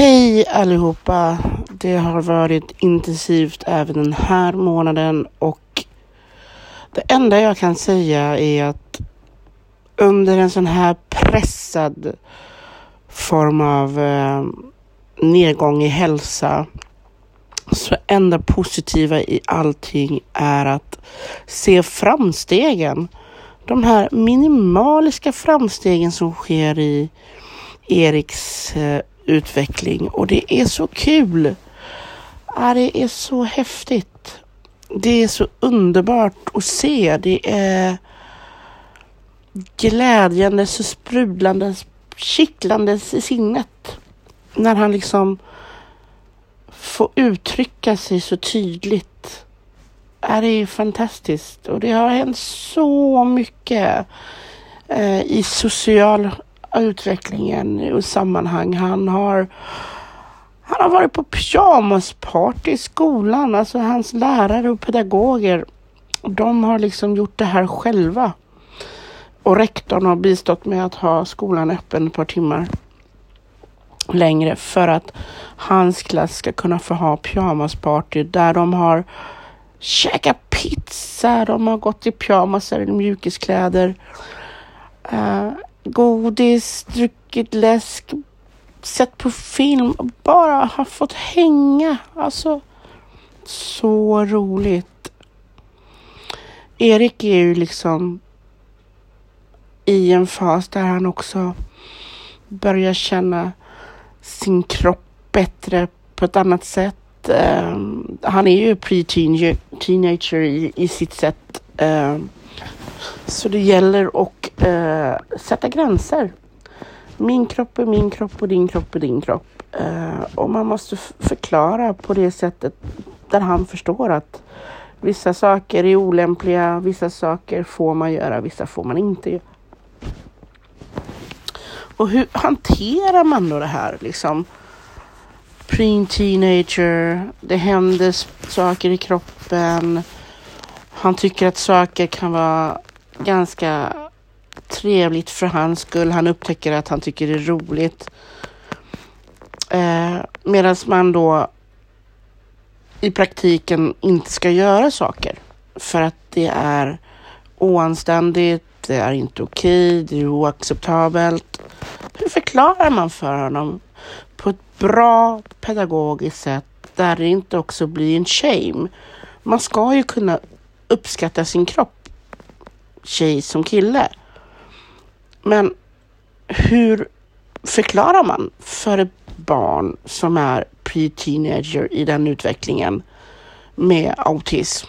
Hej allihopa! Det har varit intensivt även den här månaden och det enda jag kan säga är att under en sån här pressad form av eh, nedgång i hälsa så enda positiva i allting är att se framstegen. De här minimaliska framstegen som sker i Eriks eh, utveckling och det är så kul. Ja, det är så häftigt. Det är så underbart att se. Det är glädjande, så sprudlande, kittlande i sinnet. När han liksom får uttrycka sig så tydligt. Ja, det är fantastiskt och det har hänt så mycket eh, i social utvecklingen och sammanhang. Han har han har varit på pyjamasparty i skolan. Alltså hans lärare och pedagoger. De har liksom gjort det här själva. Och rektorn har bistått med att ha skolan öppen ett par timmar längre för att hans klass ska kunna få ha pyjamasparty där de har käkat pizza, de har gått i pyjamas eller mjukiskläder. Uh, godis, druckit läsk, sett på film och bara har fått hänga. Alltså, så roligt. Erik är ju liksom i en fas där han också börjar känna sin kropp bättre på ett annat sätt. Um, han är ju pre-teenager i, i sitt sätt. Um, så det gäller att eh, sätta gränser. Min kropp är min kropp och din kropp är din kropp. Eh, och man måste förklara på det sättet där han förstår att vissa saker är olämpliga, vissa saker får man göra, vissa får man inte göra. Och hur hanterar man då det här liksom? Pre-teenager, det händer saker i kroppen. Han tycker att saker kan vara ganska trevligt för hans skull. Han upptäcker att han tycker det är roligt. Eh, Medan man då i praktiken inte ska göra saker för att det är oanständigt, det är inte okej, det är oacceptabelt. Hur förklarar man för honom på ett bra pedagogiskt sätt där det inte också blir en shame? Man ska ju kunna uppskatta sin kropp, tjej som kille. Men hur förklarar man för ett barn som är pre-teenager i den utvecklingen med autism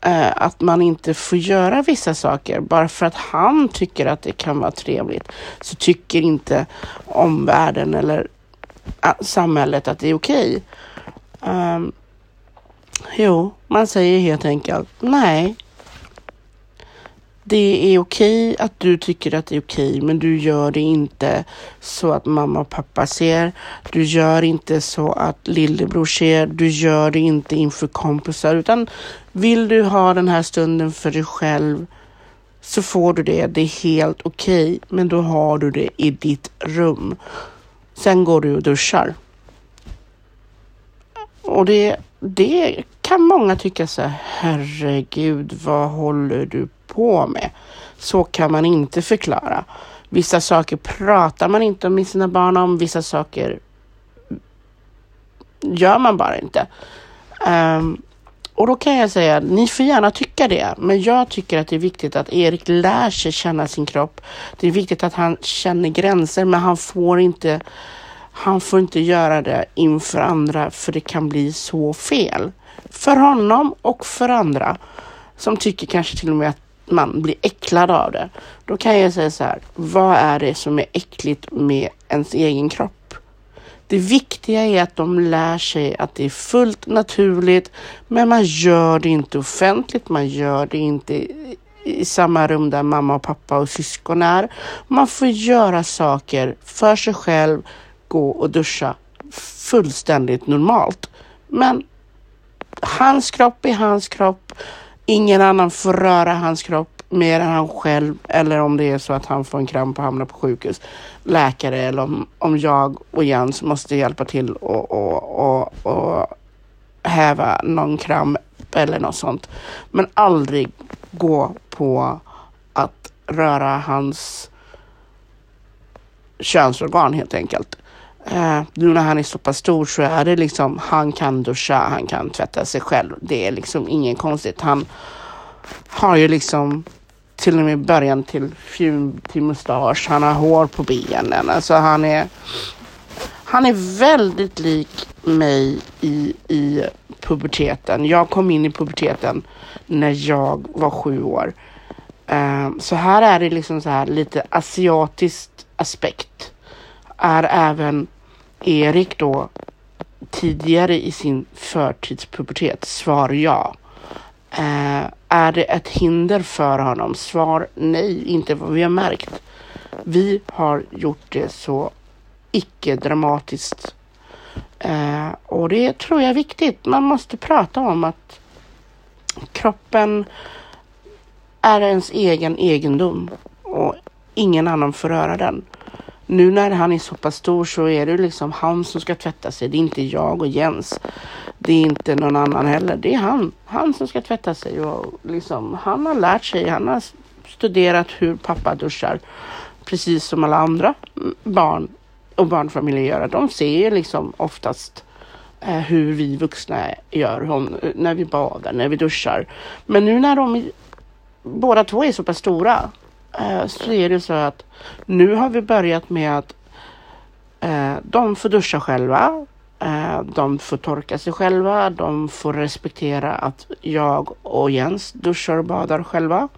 eh, att man inte får göra vissa saker bara för att han tycker att det kan vara trevligt så tycker inte omvärlden eller eh, samhället att det är okej. Okay. Um, jo, man säger helt enkelt nej. Det är okej att du tycker att det är okej, men du gör det inte så att mamma och pappa ser. Du gör inte så att lillebror ser. Du gör det inte inför kompisar, utan vill du ha den här stunden för dig själv så får du det. Det är helt okej, men då har du det i ditt rum. Sen går du och duschar. Och det, det kan många tycka så här, herregud, vad håller du på med? Så kan man inte förklara. Vissa saker pratar man inte med sina barn om, vissa saker gör man bara inte. Um, och då kan jag säga, ni får gärna tycka det, men jag tycker att det är viktigt att Erik lär sig känna sin kropp. Det är viktigt att han känner gränser, men han får inte han får inte göra det inför andra för det kan bli så fel. För honom och för andra som tycker kanske till och med att man blir äcklad av det. Då kan jag säga så här, vad är det som är äckligt med ens egen kropp? Det viktiga är att de lär sig att det är fullt naturligt, men man gör det inte offentligt, man gör det inte i samma rum där mamma och pappa och syskon är. Man får göra saker för sig själv, gå och duscha fullständigt normalt. Men hans kropp är hans kropp. Ingen annan får röra hans kropp. mer än han själv eller om det är så att han får en kramp och hamnar på sjukhus. Läkare eller om, om jag och Jens måste hjälpa till och, och, och, och häva någon kramp eller något sånt. Men aldrig gå på att röra hans könsorgan helt enkelt. Uh, nu när han är så pass stor så är det liksom, han kan duscha, han kan tvätta sig själv. Det är liksom ingen konstigt. Han har ju liksom till och med början till fjun till mustasch. Han har hår på benen. Alltså han är, han är väldigt lik mig i, i puberteten. Jag kom in i puberteten när jag var sju år. Uh, så här är det liksom så här lite asiatiskt aspekt. Är även Erik då tidigare i sin förtidspubertet? Svar ja. Eh, är det ett hinder för honom? Svar nej, inte vad vi har märkt. Vi har gjort det så icke dramatiskt. Eh, och det tror jag är viktigt. Man måste prata om att kroppen är ens egen egendom och ingen annan får röra den. Nu när han är så pass stor så är det liksom han som ska tvätta sig. Det är inte jag och Jens. Det är inte någon annan heller. Det är han. Han som ska tvätta sig och liksom han har lärt sig. Han har studerat hur pappa duschar. Precis som alla andra barn och barnfamiljer gör. De ser liksom oftast eh, hur vi vuxna gör när vi badar, när vi duschar. Men nu när de båda två är så pass stora Eh, så är det så att nu har vi börjat med att eh, de får duscha själva. Eh, de får torka sig själva. De får respektera att jag och Jens duschar och badar själva.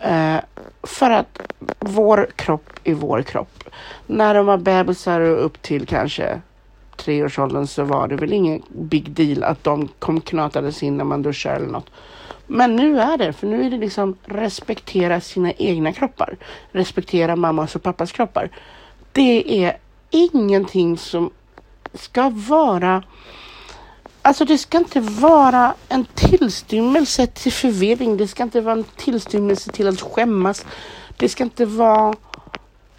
Eh, för att vår kropp är vår kropp. När de var bebisar och upp till kanske treårsåldern så var det väl ingen big deal att de kom knatades in när man duschar eller något. Men nu är det, för nu är det liksom respektera sina egna kroppar. Respektera mammas och pappas kroppar. Det är ingenting som ska vara Alltså det ska inte vara en tillstymmelse till förvirring. Det ska inte vara en tillstymmelse till att skämmas. Det ska inte vara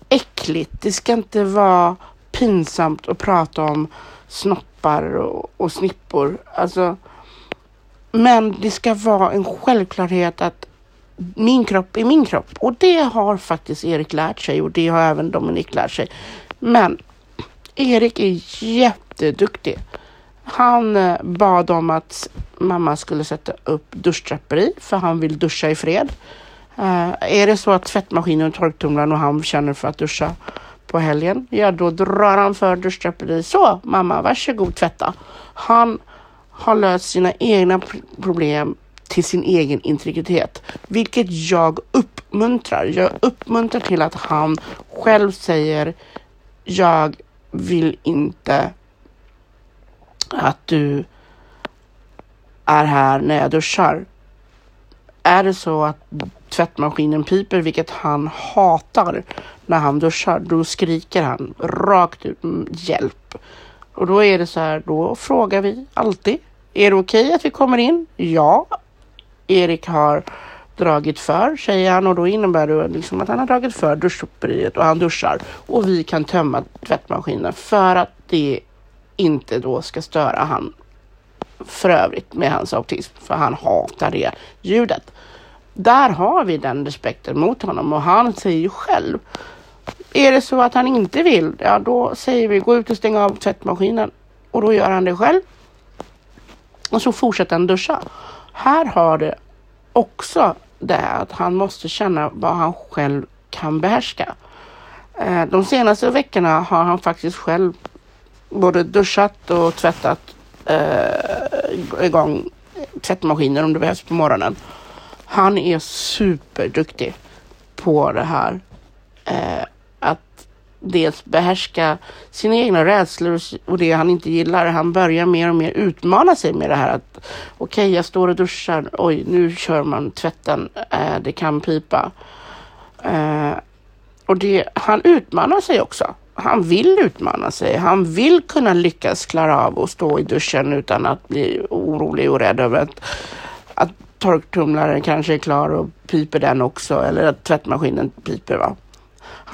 äckligt. Det ska inte vara pinsamt att prata om snoppar och, och snippor. Alltså men det ska vara en självklarhet att min kropp är min kropp. Och det har faktiskt Erik lärt sig och det har även Dominik lärt sig. Men Erik är jätteduktig. Han eh, bad om att mamma skulle sätta upp duschdraperi för han vill duscha i fred. Uh, är det så att tvättmaskinen och torktumlaren och han känner för att duscha på helgen, ja då drar han för duschdraperi. Så mamma, varsågod tvätta. Han har löst sina egna problem till sin egen integritet, vilket jag uppmuntrar. Jag uppmuntrar till att han själv säger jag vill inte att du är här när jag duschar. Är det så att tvättmaskinen piper, vilket han hatar när han duschar, då skriker han rakt ut mm, hjälp. Och då är det så här, då frågar vi alltid. Är det okej okay att vi kommer in? Ja. Erik har dragit för, säger han och då innebär det liksom att han har dragit för duschsoperiet och han duschar och vi kan tömma tvättmaskinen för att det inte då ska störa han för övrigt med hans autism, för han hatar det ljudet. Där har vi den respekten mot honom och han säger ju själv är det så att han inte vill, ja då säger vi gå ut och stänga av tvättmaskinen. Och då gör han det själv. Och så fortsätter han duscha. Här har det också det att han måste känna vad han själv kan behärska. Eh, de senaste veckorna har han faktiskt själv både duschat och tvättat eh, igång tvättmaskiner om det behövs på morgonen. Han är superduktig på det här. Eh, dels behärska sina egna rädslor och det han inte gillar. Han börjar mer och mer utmana sig med det här att okej, okay, jag står och duschar. Oj, nu kör man tvätten. Eh, det kan pipa. Eh, och det, han utmanar sig också. Han vill utmana sig. Han vill kunna lyckas klara av att stå i duschen utan att bli orolig och rädd över att, att torktumlaren kanske är klar och piper den också eller att tvättmaskinen piper. Va?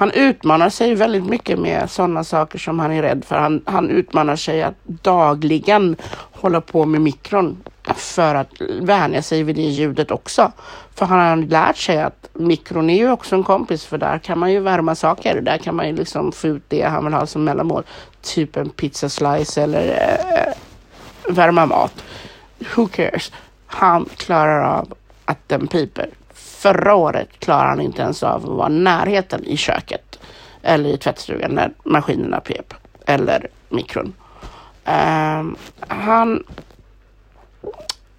Han utmanar sig väldigt mycket med sådana saker som han är rädd för. Han, han utmanar sig att dagligen hålla på med mikron för att vänja sig vid det ljudet också. För han har lärt sig att mikron är ju också en kompis för där kan man ju värma saker. Där kan man ju liksom få ut det han vill ha som mellanmål. Typ en pizza slice eller äh, värma mat. Who cares? Han klarar av att den piper. Förra året klarade han inte ens av att vara närheten i köket eller i tvättstugan när maskinerna pep eller mikron. Um, han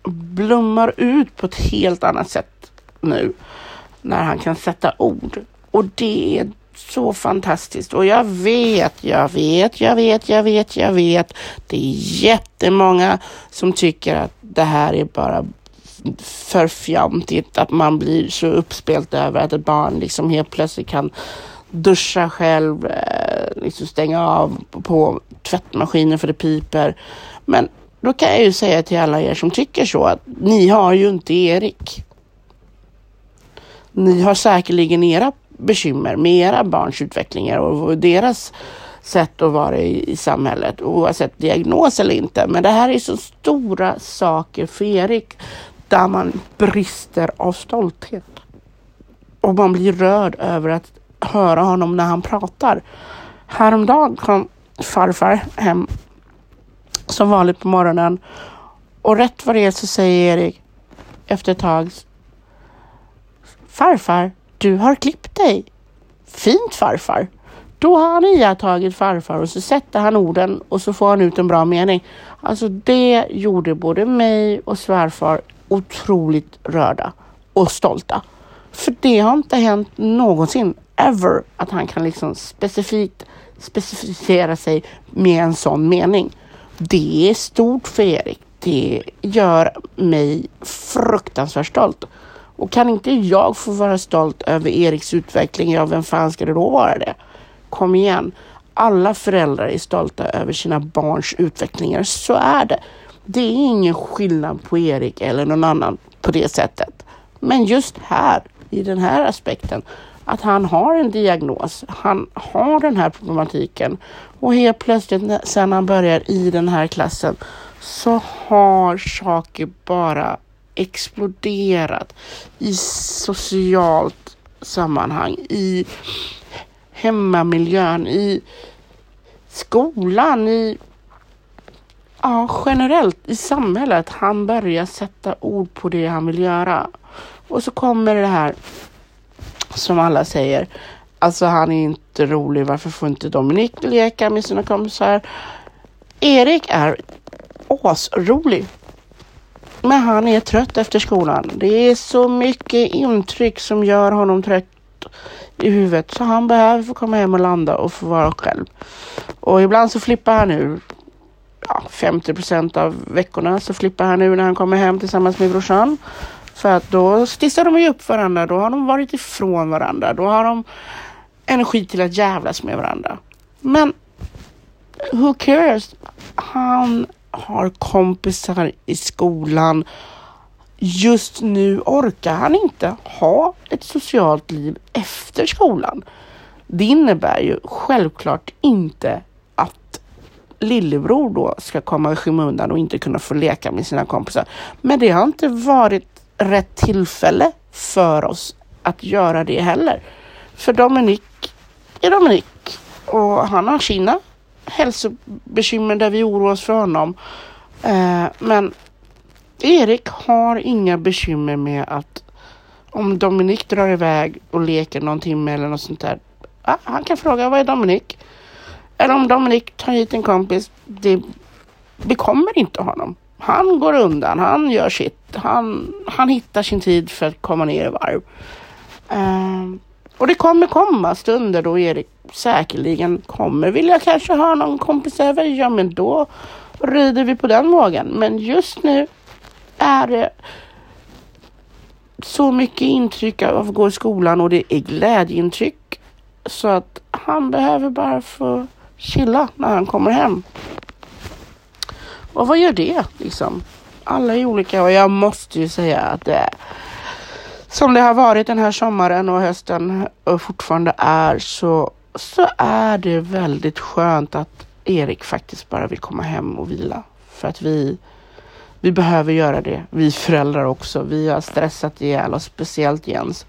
blommar ut på ett helt annat sätt nu när han kan sätta ord. Och det är så fantastiskt. Och jag vet, jag vet, jag vet, jag vet, jag vet. Det är jättemånga som tycker att det här är bara för fjantigt. Att man blir så uppspelt över att ett barn liksom helt plötsligt kan duscha själv, eh, liksom stänga av på tvättmaskinen för det piper. Men då kan jag ju säga till alla er som tycker så att ni har ju inte Erik. Ni har säkerligen era bekymmer med era barns utvecklingar och deras sätt att vara i, i samhället oavsett diagnos eller inte. Men det här är så stora saker för Erik där man brister av stolthet. Och man blir rörd över att höra honom när han pratar. Häromdagen kom farfar hem som vanligt på morgonen och rätt vad det är så säger Erik efter ett tag Farfar, du har klippt dig. Fint farfar. Då har han iakttagit farfar och så sätter han orden och så får han ut en bra mening. Alltså det gjorde både mig och svärfar otroligt rörda och stolta. För det har inte hänt någonsin, ever, att han kan liksom specifikt specificera sig med en sån mening. Det är stort för Erik. Det gör mig fruktansvärt stolt. Och kan inte jag få vara stolt över Eriks utveckling, ja vem fan ska det då vara det? Kom igen. Alla föräldrar är stolta över sina barns utvecklingar. Så är det. Det är ingen skillnad på Erik eller någon annan på det sättet. Men just här, i den här aspekten, att han har en diagnos. Han har den här problematiken och helt plötsligt sen han börjar i den här klassen så har saker bara exploderat i socialt sammanhang, i hemmamiljön, i skolan, i ja, generellt i samhället. Han börjar sätta ord på det han vill göra. Och så kommer det här som alla säger. Alltså han är inte rolig. Varför får inte Dominik leka med sina kompisar? Erik är asrolig. Men han är trött efter skolan. Det är så mycket intryck som gör honom trött i huvudet så han behöver få komma hem och landa och få vara själv. Och ibland så flippar han ur. Ja, 50 procent av veckorna så flippar han ur när han kommer hem tillsammans med brorsan. För att då stissar de ju upp varandra. Då har de varit ifrån varandra. Då har de energi till att jävlas med varandra. Men who cares? Han har kompisar i skolan. Just nu orkar han inte ha ett socialt liv efter skolan. Det innebär ju självklart inte lillebror då ska komma i skymundan och inte kunna få leka med sina kompisar. Men det har inte varit rätt tillfälle för oss att göra det heller. För Dominik är Dominik och han har sina hälsobekymmer där vi oroar oss för honom. Eh, men Erik har inga bekymmer med att om Dominik drar iväg och leker någon timme eller något sånt där. Ah, han kan fråga vad är Dominik? Eller om Dominik tar hit en kompis. Det kommer inte honom. Han går undan, han gör sitt. Han, han hittar sin tid för att komma ner i varv. Uh, och det kommer komma stunder då Erik säkerligen kommer vilja kanske ha någon kompis över. Ja, men då rider vi på den vågen. Men just nu är det så mycket intryck av att gå i skolan och det är glädjeintryck. Så att han behöver bara få chilla när han kommer hem. Och vad gör det liksom? alla är olika och jag måste ju säga att det är som det har varit den här sommaren och hösten och fortfarande är så, så är det väldigt skönt att Erik faktiskt bara vill komma hem och vila. För att vi, vi behöver göra det. Vi föräldrar också. Vi har stressat ihjäl oss, speciellt Jens.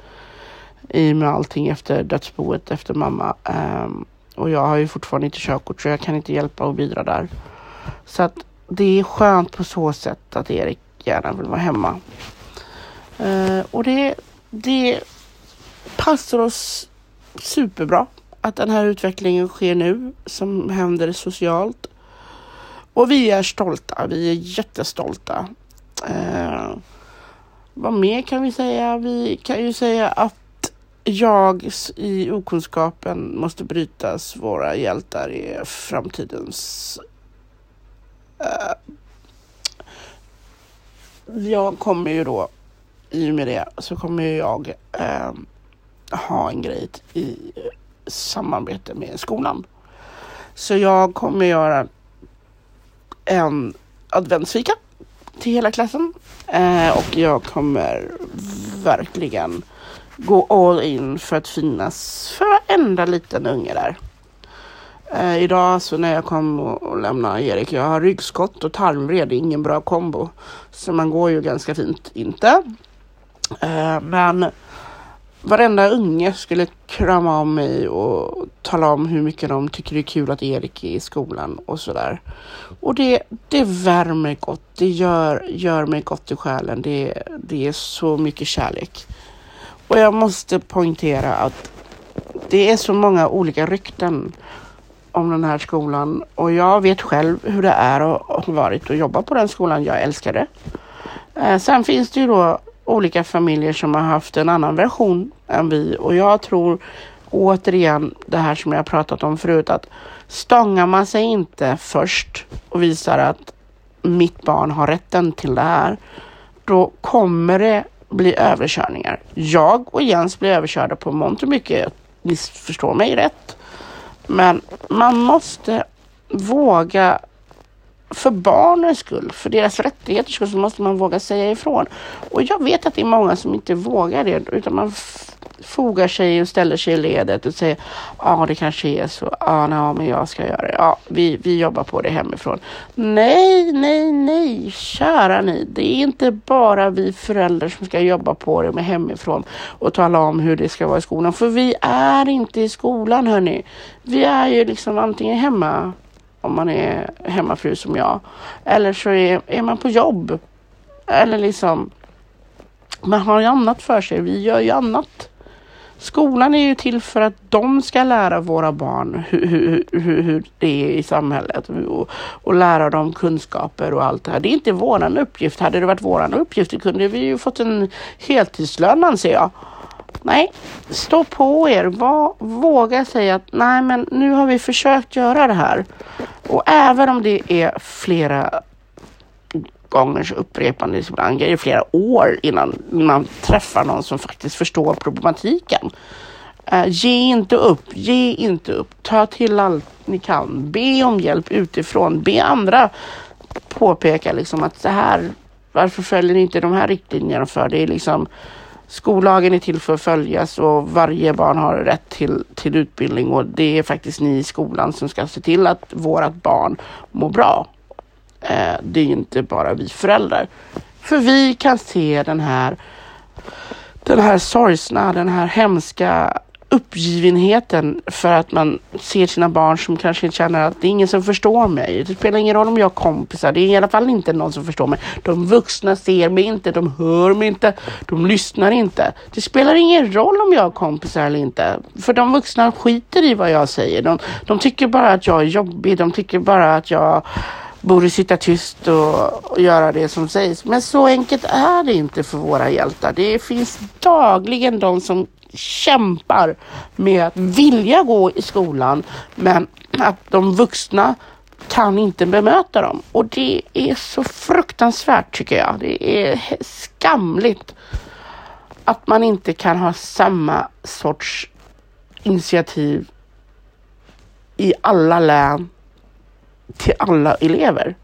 I och med allting efter dödsboet efter mamma. Um, och jag har ju fortfarande inte körkort så jag kan inte hjälpa och bidra där. Så att det är skönt på så sätt att Erik gärna vill vara hemma. Uh, och det, det passar oss superbra att den här utvecklingen sker nu som händer socialt. Och vi är stolta. Vi är jättestolta. Uh, vad mer kan vi säga? Vi kan ju säga att jag i okunskapen måste brytas. Våra hjältar är framtidens... Uh, jag kommer ju då, i och med det, så kommer jag uh, ha en grej i samarbete med skolan. Så jag kommer göra en adventsfika till hela klassen uh, och jag kommer verkligen gå all in för att finnas för varenda liten unge där. Eh, idag så när jag kom och, och lämnade Erik, jag har ryggskott och tarmvred, det är ingen bra kombo. Så man går ju ganska fint inte. Eh, men varenda unge skulle krama om mig och tala om hur mycket de tycker det är kul att Erik är i skolan och sådär. Och det, det värmer gott, det gör, gör mig gott i själen, det, det är så mycket kärlek. Och jag måste poängtera att det är så många olika rykten om den här skolan och jag vet själv hur det är och har varit att jobba på den skolan. Jag älskar det. Eh, sen finns det ju då olika familjer som har haft en annan version än vi och jag tror återigen det här som jag pratat om förut att stångar man sig inte först och visar att mitt barn har rätten till det här, då kommer det blir överkörningar. Jag och Jens blir överkörda på mångt och mycket. Ni förstår mig rätt. Men man måste våga för barnens skull, för deras rättigheters skull, så måste man våga säga ifrån. Och jag vet att det är många som inte vågar det, utan man fogar sig och ställer sig i ledet och säger ja, ah, det kanske är så. Ja, ah, men jag ska göra det. Ja, vi, vi jobbar på det hemifrån. Nej, nej, nej, kära ni. Det är inte bara vi föräldrar som ska jobba på det med hemifrån och tala om hur det ska vara i skolan. För vi är inte i skolan, hörni. Vi är ju liksom antingen hemma om man är hemmafru som jag. Eller så är, är man på jobb. Eller liksom, man har ju annat för sig. Vi gör ju annat. Skolan är ju till för att de ska lära våra barn hur, hur, hur, hur det är i samhället och, och, lära dem kunskaper och allt det här. Det är inte våran uppgift. Hade det varit våran uppgift kunde vi ju fått en heltidslön anser jag. Nej, stå på er. våga säga att nej, men nu har vi försökt göra det här. Och även om det är flera gångers upprepande, ibland är det flera år innan man träffar någon som faktiskt förstår problematiken. Uh, ge inte upp, ge inte upp. Ta till allt ni kan. Be om hjälp utifrån. Be andra påpeka liksom att så här, varför följer ni inte de här riktlinjerna för? Det är liksom Skollagen är till för att följas och varje barn har rätt till, till utbildning och det är faktiskt ni i skolan som ska se till att vårat barn mår bra. Eh, det är inte bara vi föräldrar. För vi kan se den här den här sorgsna, den här hemska uppgivenheten för att man ser sina barn som kanske känner att det är ingen som förstår mig. Det spelar ingen roll om jag har kompisar. Det är i alla fall inte någon som förstår mig. De vuxna ser mig inte, de hör mig inte, de lyssnar inte. Det spelar ingen roll om jag har kompisar eller inte. För de vuxna skiter i vad jag säger. De, de tycker bara att jag är jobbig. De tycker bara att jag borde sitta tyst och, och, göra det som sägs. Men så enkelt är det inte för våra hjältar. Det finns dagligen de som kämpar med att vilja gå i skolan men att de vuxna kan inte bemöta dem. Och det är så fruktansvärt tycker jag. Det är skamligt att man inte kan ha samma sorts initiativ i alla län till alla elever.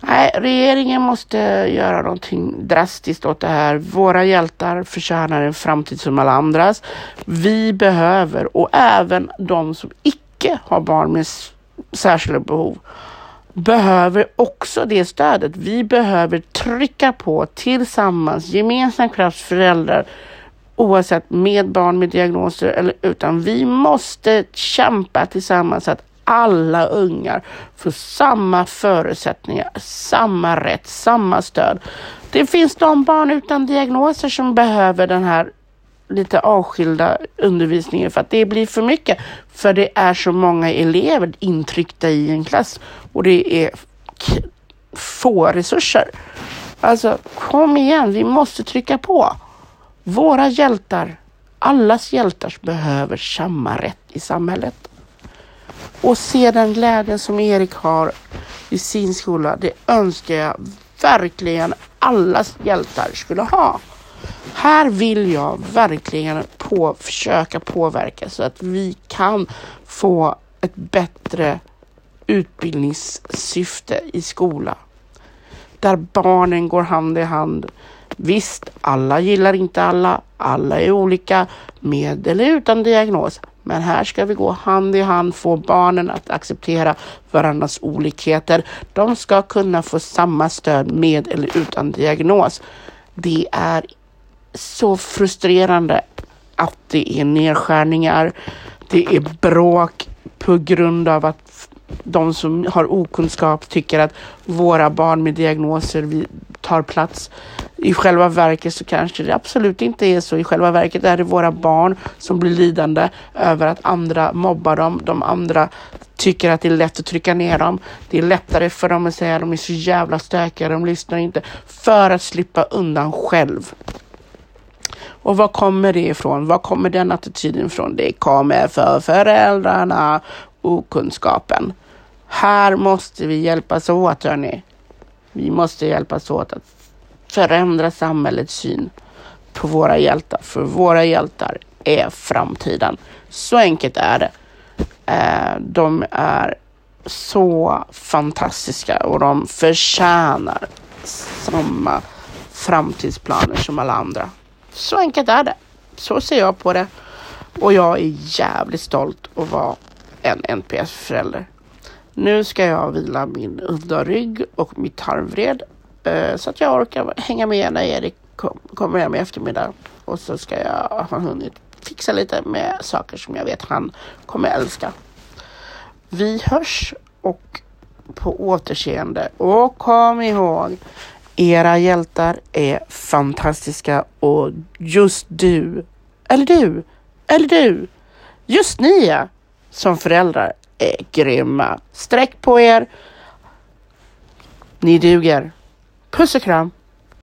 Nej, regeringen måste göra någonting drastiskt åt det här. Våra hjältar förtjänar en framtid som alla andras. Vi behöver, och även de som icke har barn med särskilda behov, behöver också det stödet. Vi behöver trycka på tillsammans, gemensam kraft, föräldrar, oavsett med barn med diagnoser eller utan. Vi måste kämpa tillsammans så att alla ungar får samma förutsättningar, samma rätt, samma stöd. Det finns de barn utan diagnoser som behöver den här lite avskilda undervisningen för att det blir för mycket. För det är så många elever intryckta i en klass och det är få resurser. Alltså kom igen, vi måste trycka på. Våra hjältar, allas hjältar behöver samma rätt i samhället. Och se den glädjen som Erik har i sin skola, det önskar jag verkligen allas hjältar skulle ha. Här vill jag verkligen på, försöka påverka så att vi kan få ett bättre utbildningssyfte i skolan. Där barnen går hand i hand. Visst, alla gillar inte alla. Alla är olika med eller utan diagnos. Men här ska vi gå hand i hand, få barnen att acceptera varandras olikheter. De ska kunna få samma stöd med eller utan diagnos. Det är så frustrerande att det är nedskärningar. Det är bråk på grund av att de som har okunskap tycker att våra barn med diagnoser tar plats. I själva verket så kanske det absolut inte är så. I själva verket är det våra barn som blir lidande över att andra mobbar dem. De andra tycker att det är lätt att trycka ner dem. Det är lättare för dem att säga att de är så jävla stökiga, de lyssnar inte. För att slippa undan själv. Och var kommer det ifrån? Var kommer den attityden ifrån? Det kommer för föräldrarna, okunskapen. Här måste vi hjälpas åt, hörni. Vi måste hjälpas åt att förändra samhällets syn på våra hjältar. För våra hjältar är framtiden. Så enkelt är det. Eh, de är så fantastiska och de förtjänar samma framtidsplaner som alla andra. Så enkelt är det. Så ser jag på det. Och jag är jävligt stolt att vara en NPS-förälder. Nu ska jag vila min udda rygg och mitt tarmvred eh, så att jag orkar hänga med när Erik kom, kommer hem i eftermiddag. Och så ska jag ha hunnit fixa lite med saker som jag vet han kommer älska. Vi hörs och på återseende. Och kom ihåg, era hjältar är fantastiska och just du, eller du, eller du, just ni ja, som föräldrar är grymma. Sträck på er. Ni duger. Puss och kram.